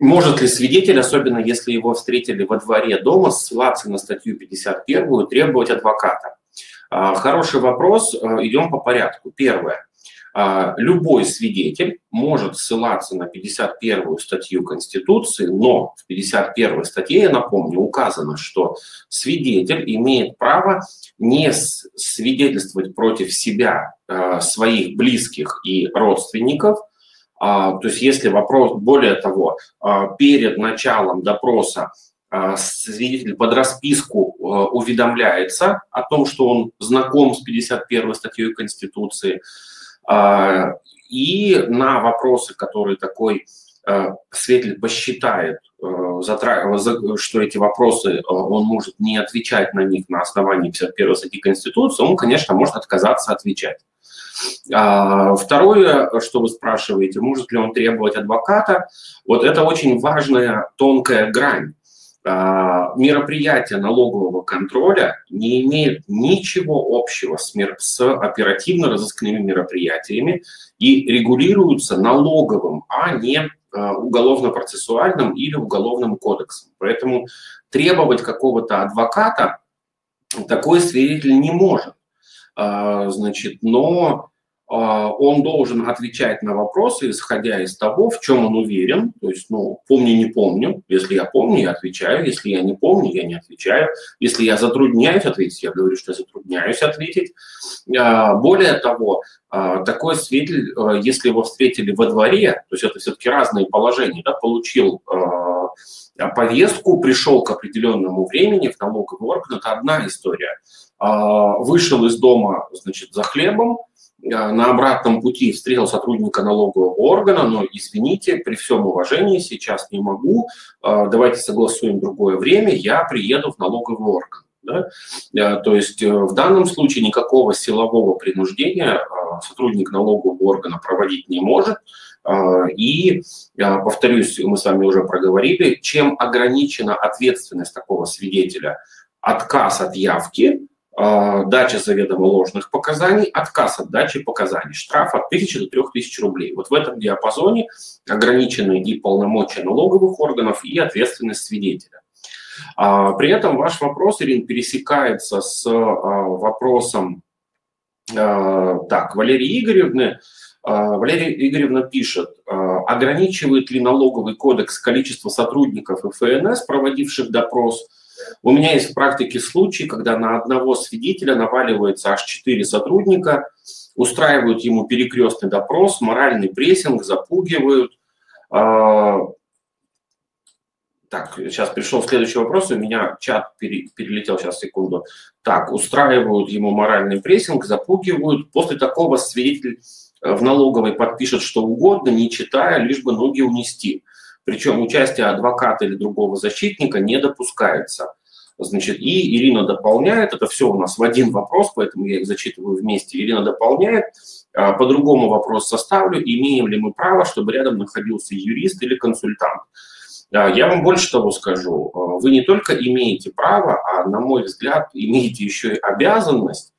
Может ли свидетель, особенно если его встретили во дворе дома, ссылаться на статью 51 и требовать адвоката? А, хороший вопрос. А, идем по порядку. Первое. А, любой свидетель может ссылаться на 51 статью Конституции, но в 51 статье, я напомню, указано, что свидетель имеет право не свидетельствовать против себя, своих близких и родственников – то есть если вопрос, более того, а, перед началом допроса а, свидетель под расписку уведомляется о том, что он знаком с 51 статьей Конституции, и на вопросы, которые такой свидетель посчитает, что эти вопросы он может не отвечать на них на основании 51 статьи Конституции, он, конечно, может отказаться отвечать. А, второе, что вы спрашиваете, может ли он требовать адвоката, вот это очень важная тонкая грань. А, мероприятия налогового контроля не имеют ничего общего с, оперативно-розыскными мероприятиями и регулируются налоговым, а не а, уголовно-процессуальным или уголовным кодексом. Поэтому требовать какого-то адвоката такой свидетель не может. Значит, но а, он должен отвечать на вопросы, исходя из того, в чем он уверен. То есть, ну, помню, не помню. Если я помню, я отвечаю. Если я не помню, я не отвечаю. Если я затрудняюсь ответить, я говорю, что я затрудняюсь ответить. А, более того, а, такой свидетель, если его встретили во дворе, то есть это все-таки разные положения, да, получил повестку, пришел к определенному времени в налоговый орган, это одна история. Вышел из дома, значит, за хлебом, на обратном пути встретил сотрудника налогового органа, но извините, при всем уважении сейчас не могу, а, давайте согласуем другое время, я приеду в налоговый орган. Да? А, то есть э, в данном случае никакого силового принуждения а, сотрудник налогового органа проводить не может. И, повторюсь, мы с вами уже проговорили, чем ограничена ответственность такого свидетеля, отказ от явки, дача заведомо ложных показаний, отказ от дачи показаний, штраф от 1000 до 3000 рублей. Вот в этом диапазоне ограничены и полномочия налоговых органов, и ответственность свидетеля. А, при этом ваш вопрос, Ирин, пересекается с а, вопросом так, Валерии Игоревны. Валерия Игоревна пишет, ограничивает ли налоговый кодекс количество сотрудников ФНС, проводивших допрос – у меня есть в практике случаи, когда на одного свидетеля наваливается аж четыре сотрудника, устраивают ему перекрестный допрос, моральный прессинг, запугивают. Так, сейчас пришел следующий вопрос, у меня чат перелетел, сейчас, секунду. Так, устраивают ему моральный прессинг, запугивают. После такого свидетель э, в налоговой подпишет что угодно, не читая, лишь бы ноги унести. Причем участие адвоката или другого защитника не допускается. Значит, и Ирина дополняет, это все у нас в один вопрос, поэтому я их зачитываю вместе. Ирина дополняет, а, по-другому вопрос составлю, имеем ли мы право, чтобы рядом находился юрист или консультант. А, я вам больше того скажу, а, вы не только имеете право, а, на мой взгляд, имеете еще и обязанность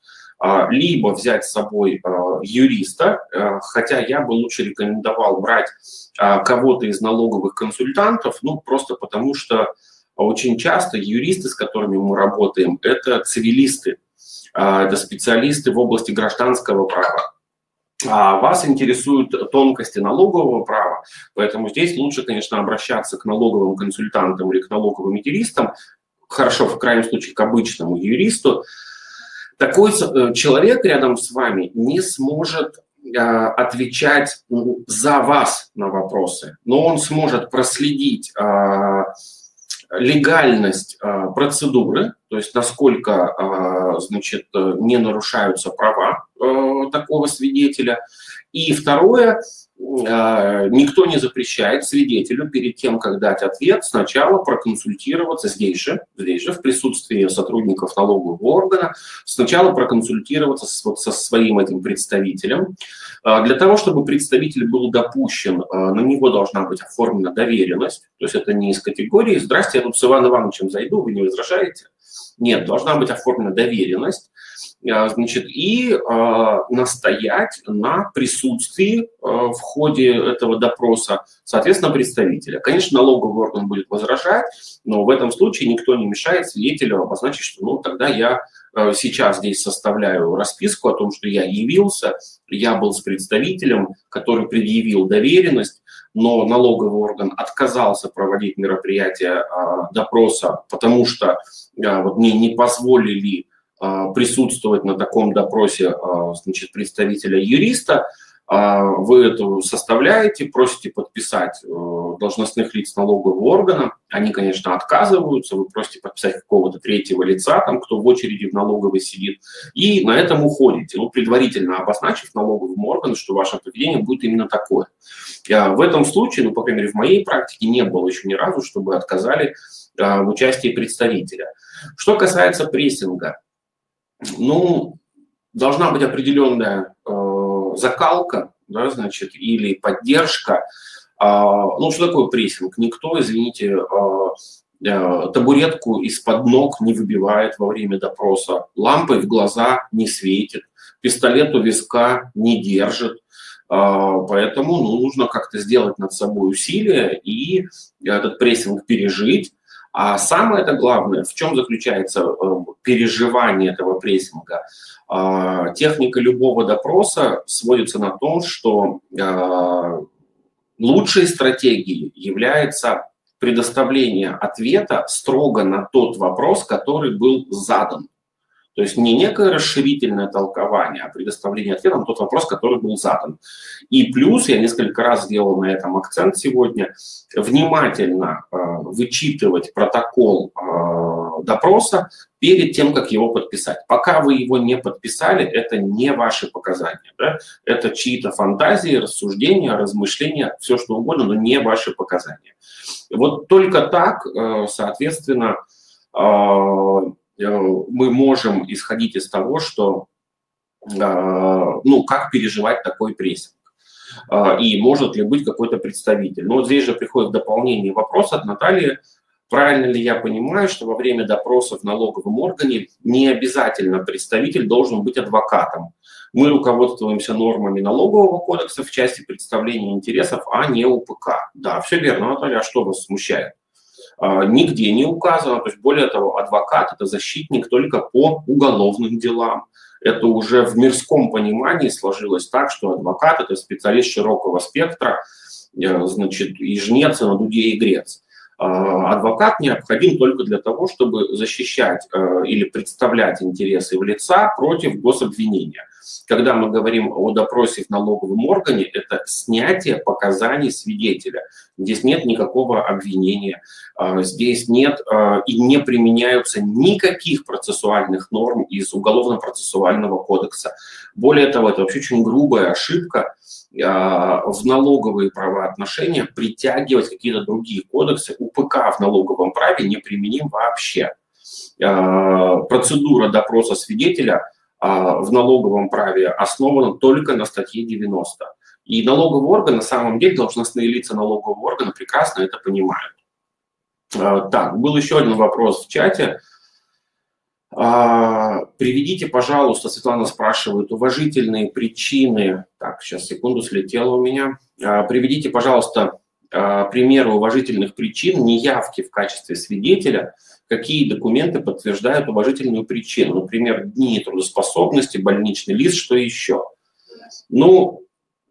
либо взять с собой юриста, хотя я бы лучше рекомендовал брать кого-то из налоговых консультантов, ну, просто потому что а очень часто юристы, с которыми мы работаем, это цивилисты, а, это специалисты в области гражданского права. А вас интересуют тонкости налогового права, поэтому здесь лучше, конечно, обращаться к налоговым консультантам или к налоговым юристам, хорошо, в крайнем случае, к обычному юристу. Такой э, человек рядом с вами не сможет отвечать за вас на вопросы, но он сможет проследить легальность а, процедуры, то есть насколько а, значит, не нарушаются права такого свидетеля. И второе, а, никто не запрещает свидетелю перед тем, как дать ответ, сначала проконсультироваться здесь же, здесь же в присутствии сотрудников налогового органа, сначала проконсультироваться с, вот, со своим этим представителем. А, для того, чтобы представитель был допущен, а, на него должна быть оформлена доверенность, то есть это не из категории «Здрасте, я тут с Иваном Ивановичем зайду, вы не возражаете?» Нет, должна быть оформлена доверенность. Значит, и настоять на присутствии в ходе этого допроса, соответственно, представителя. Конечно, налоговый орган будет возражать, но в этом случае никто не мешает свидетелю обозначить, что ну тогда я сейчас здесь составляю расписку о том, что я явился, я был с представителем, который предъявил доверенность, но налоговый орган отказался проводить мероприятие а, допроса, потому что а, вот мне не позволили а, присутствовать на таком допросе значит, представителя юриста, а, вы это составляете, просите подписать э, должностных лиц налогового органа, они, конечно, отказываются, вы просите подписать какого-то третьего лица, там, кто в очереди в налоговой сидит, и на этом уходите, ну, предварительно обозначив налоговому органу, что ваше поведение будет именно такое. В этом случае, ну, по крайней мере, в моей практике не было еще ни разу, чтобы отказали а, в участии представителя. Что касается прессинга, ну, должна быть определенная э, закалка, да, значит, или поддержка. А, ну, что такое прессинг? Никто, извините, а, а, табуретку из-под ног не выбивает во время допроса, лампой в глаза не светит, пистолет у виска не держит. Поэтому ну, нужно как-то сделать над собой усилия и этот прессинг пережить. А самое это главное, в чем заключается э, переживание этого прессинга? А, техника любого допроса сводится на том, что а, лучшей стратегией является предоставление ответа строго на тот вопрос, который был задан. То есть не некое расширительное толкование, а предоставление ответа на тот вопрос, который был задан. И плюс, я несколько раз сделал на этом акцент сегодня, внимательно э, вычитывать протокол э, допроса перед тем, как его подписать. Пока вы его не подписали, это не ваши показания. Да? Это чьи-то фантазии, рассуждения, размышления, все что угодно, но не ваши показания. Вот только так, э, соответственно, Э, мы можем исходить из того, что, э, ну, как переживать такой прессинг. Э, и может ли быть какой-то представитель. Но вот здесь же приходит дополнение вопрос от Натальи, правильно ли я понимаю, что во время допросов в налоговом органе не обязательно представитель должен быть адвокатом. Мы руководствуемся нормами налогового кодекса в части представления интересов, а не УПК. Да, все верно, Наталья, а что вас смущает? А, нигде не указано. То есть, более того, адвокат – это защитник только по уголовным делам. Это уже в мирском понимании сложилось так, что адвокат – это специалист широкого спектра, э, значит, и жнец, и на дуде и грец. А, адвокат необходим только для того, чтобы защищать э, или представлять интересы в лица против гособвинения. Когда мы говорим о допросе в налоговом органе, это снятие показаний свидетеля. Здесь нет никакого обвинения, а, здесь нет а, и не применяются никаких процессуальных норм из Уголовно-процессуального кодекса. Более того, это вообще очень грубая ошибка а, в налоговые правоотношения притягивать какие-то другие кодексы. УПК в налоговом праве не применим вообще. Процедура допроса свидетеля – в налоговом праве основана только на статье 90. И налоговый орган, на самом деле, должностные лица налогового органа прекрасно это понимают. А, так, был еще один вопрос в чате. А, приведите, пожалуйста, Светлана спрашивает, уважительные причины. Так, сейчас, секунду, слетело у меня. Приведите, пожалуйста, примеры уважительных причин неявки в качестве свидетеля – какие документы подтверждают уважительную причину. Например, дни трудоспособности, больничный лист, что еще. Ну,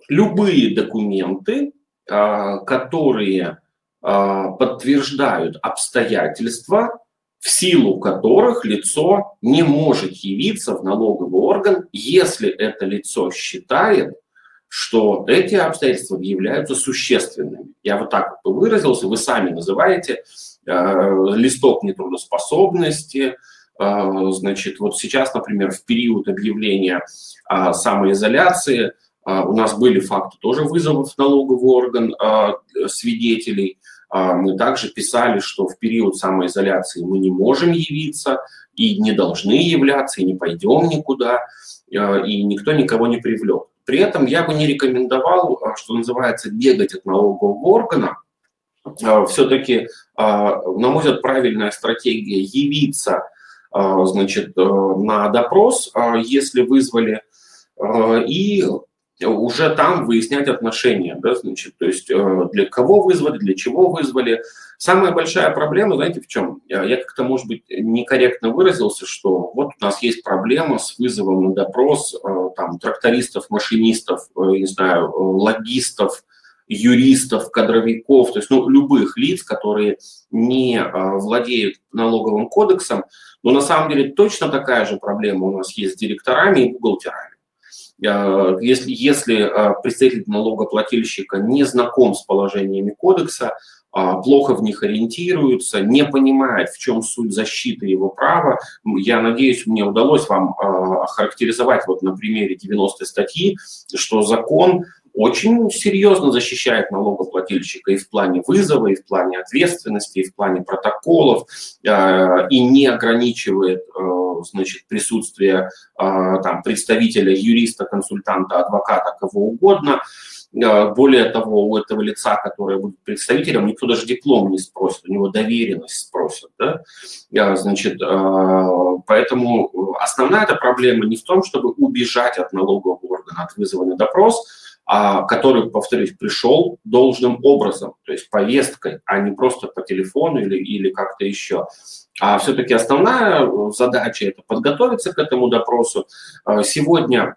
любые документы, а, которые а, подтверждают обстоятельства, в силу которых лицо не может явиться в налоговый орган, если это лицо считает, что эти обстоятельства являются существенными. Я вот так вот выразился, вы сами называете листок нетрудоспособности. Э, значит, вот сейчас, например, в период объявления самоизоляции э, у нас были факты тоже вызовов налоговый орган свидетелей. Мы также писали, что в период самоизоляции мы не можем явиться и не должны являться, и не пойдем никуда, и никто никого не привлек. При этом я бы не рекомендовал, что называется, бегать от налогового органа, все-таки, а, на мой взгляд, правильная стратегия явиться значит, на допрос, если вызвали, и уже там выяснять отношения, да, значит, то есть для кого вызвали, для чего вызвали. Самая большая проблема, знаете, в чем? Я как-то, может быть, некорректно выразился, что вот у нас есть проблема с вызовом на допрос там, трактористов, машинистов, не знаю, логистов, юристов, кадровиков, то есть ну, любых лиц, которые не а, владеют налоговым кодексом, но на самом деле точно такая же проблема у нас есть с директорами и бухгалтерами. А, если, если а, представитель налогоплательщика не знаком с положениями кодекса, плохо в них ориентируется, не понимает, в чем суть защиты его права. Я надеюсь, мне удалось вам охарактеризовать вот на примере 90 статьи, что закон очень серьезно защищает налогоплательщика и в плане вызова, и в плане ответственности, и в плане протоколов, э, и не ограничивает э, значит, присутствие э, там, представителя, юриста, консультанта, адвоката, кого угодно. Более того, у этого лица, которое будет представителем, никто даже диплом не спросит, у него доверенность спросят. Да? Значит, поэтому основная эта проблема не в том, чтобы убежать от налогового органа, от вызова на допрос, который, повторюсь, пришел должным образом, то есть повесткой, а не просто по телефону или, или как-то еще. А все-таки основная задача – это подготовиться к этому допросу. А, сегодня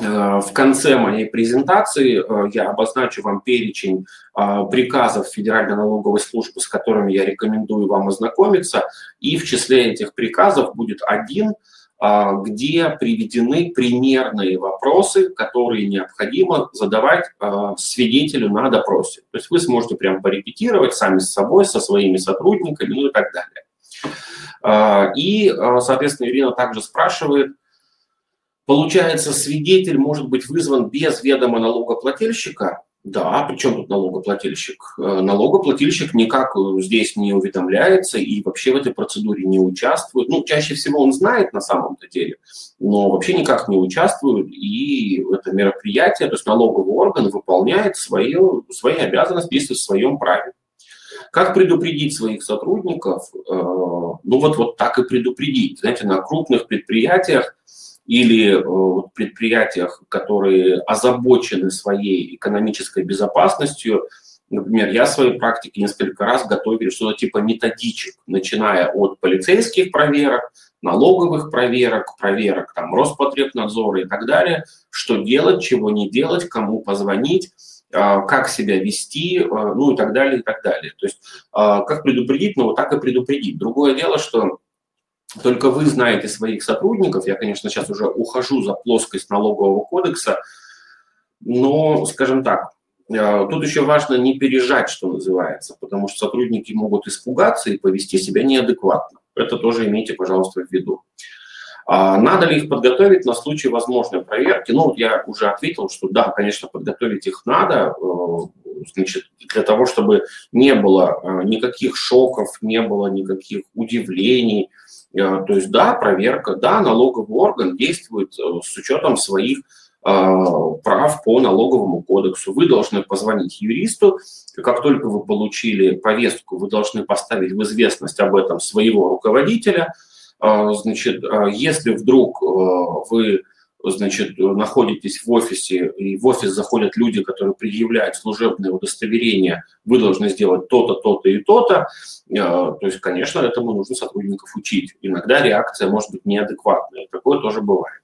а, в конце моей презентации я обозначу вам перечень приказов Федеральной налоговой службы, с которыми я рекомендую вам ознакомиться. И в числе этих приказов будет один – а, где приведены примерные вопросы, которые необходимо задавать а, свидетелю на допросе. То есть вы сможете прям порепетировать сами с собой, со своими сотрудниками, ну и так далее. А, и, соответственно, Ирина также спрашивает, получается, свидетель может быть вызван без ведома налогоплательщика? Да, причем тут налогоплательщик? Э, налогоплательщик никак э, здесь не уведомляется и вообще в этой процедуре не участвует. Ну, чаще всего он знает на самом-то деле, но вообще никак не участвует. И это мероприятие, то есть налоговый орган выполняет свои, свои обязанности, действует в своем праве. Как предупредить своих сотрудников? Э, ну вот, вот так и предупредить. Знаете, на крупных предприятиях или э, предприятиях, которые озабочены своей экономической безопасностью, Например, я в своей практике несколько раз готовили что-то типа методичек, начиная от полицейских проверок, налоговых проверок, проверок там, Роспотребнадзора и так далее, что делать, чего не делать, кому позвонить, а, как себя вести, а, ну и так далее, и так далее. То есть а, как предупредить, ну вот так и предупредить. Другое дело, что только вы знаете своих сотрудников. Я, конечно, сейчас уже ухожу за плоскость налогового кодекса, но, скажем так, э, тут еще важно не пережать, что называется, потому что сотрудники могут испугаться и повести себя неадекватно. Это тоже имейте, пожалуйста, в виду. А надо ли их подготовить на случай возможной проверки? Ну, я уже ответил, что да, конечно, подготовить их надо, э, значит, для того, чтобы не было э, никаких шоков, не было никаких удивлений, то есть, да, проверка, да, налоговый орган действует э, с учетом своих э, прав по налоговому кодексу. Вы должны позвонить юристу, как только вы получили повестку, вы должны поставить в известность об этом своего руководителя. Значит, если вдруг вы значит, находитесь в офисе, и в офис заходят люди, которые предъявляют служебное удостоверение, вы должны сделать то-то, то-то и то-то, э, то есть, конечно, этому нужно сотрудников учить. Иногда реакция может быть неадекватная, такое тоже бывает.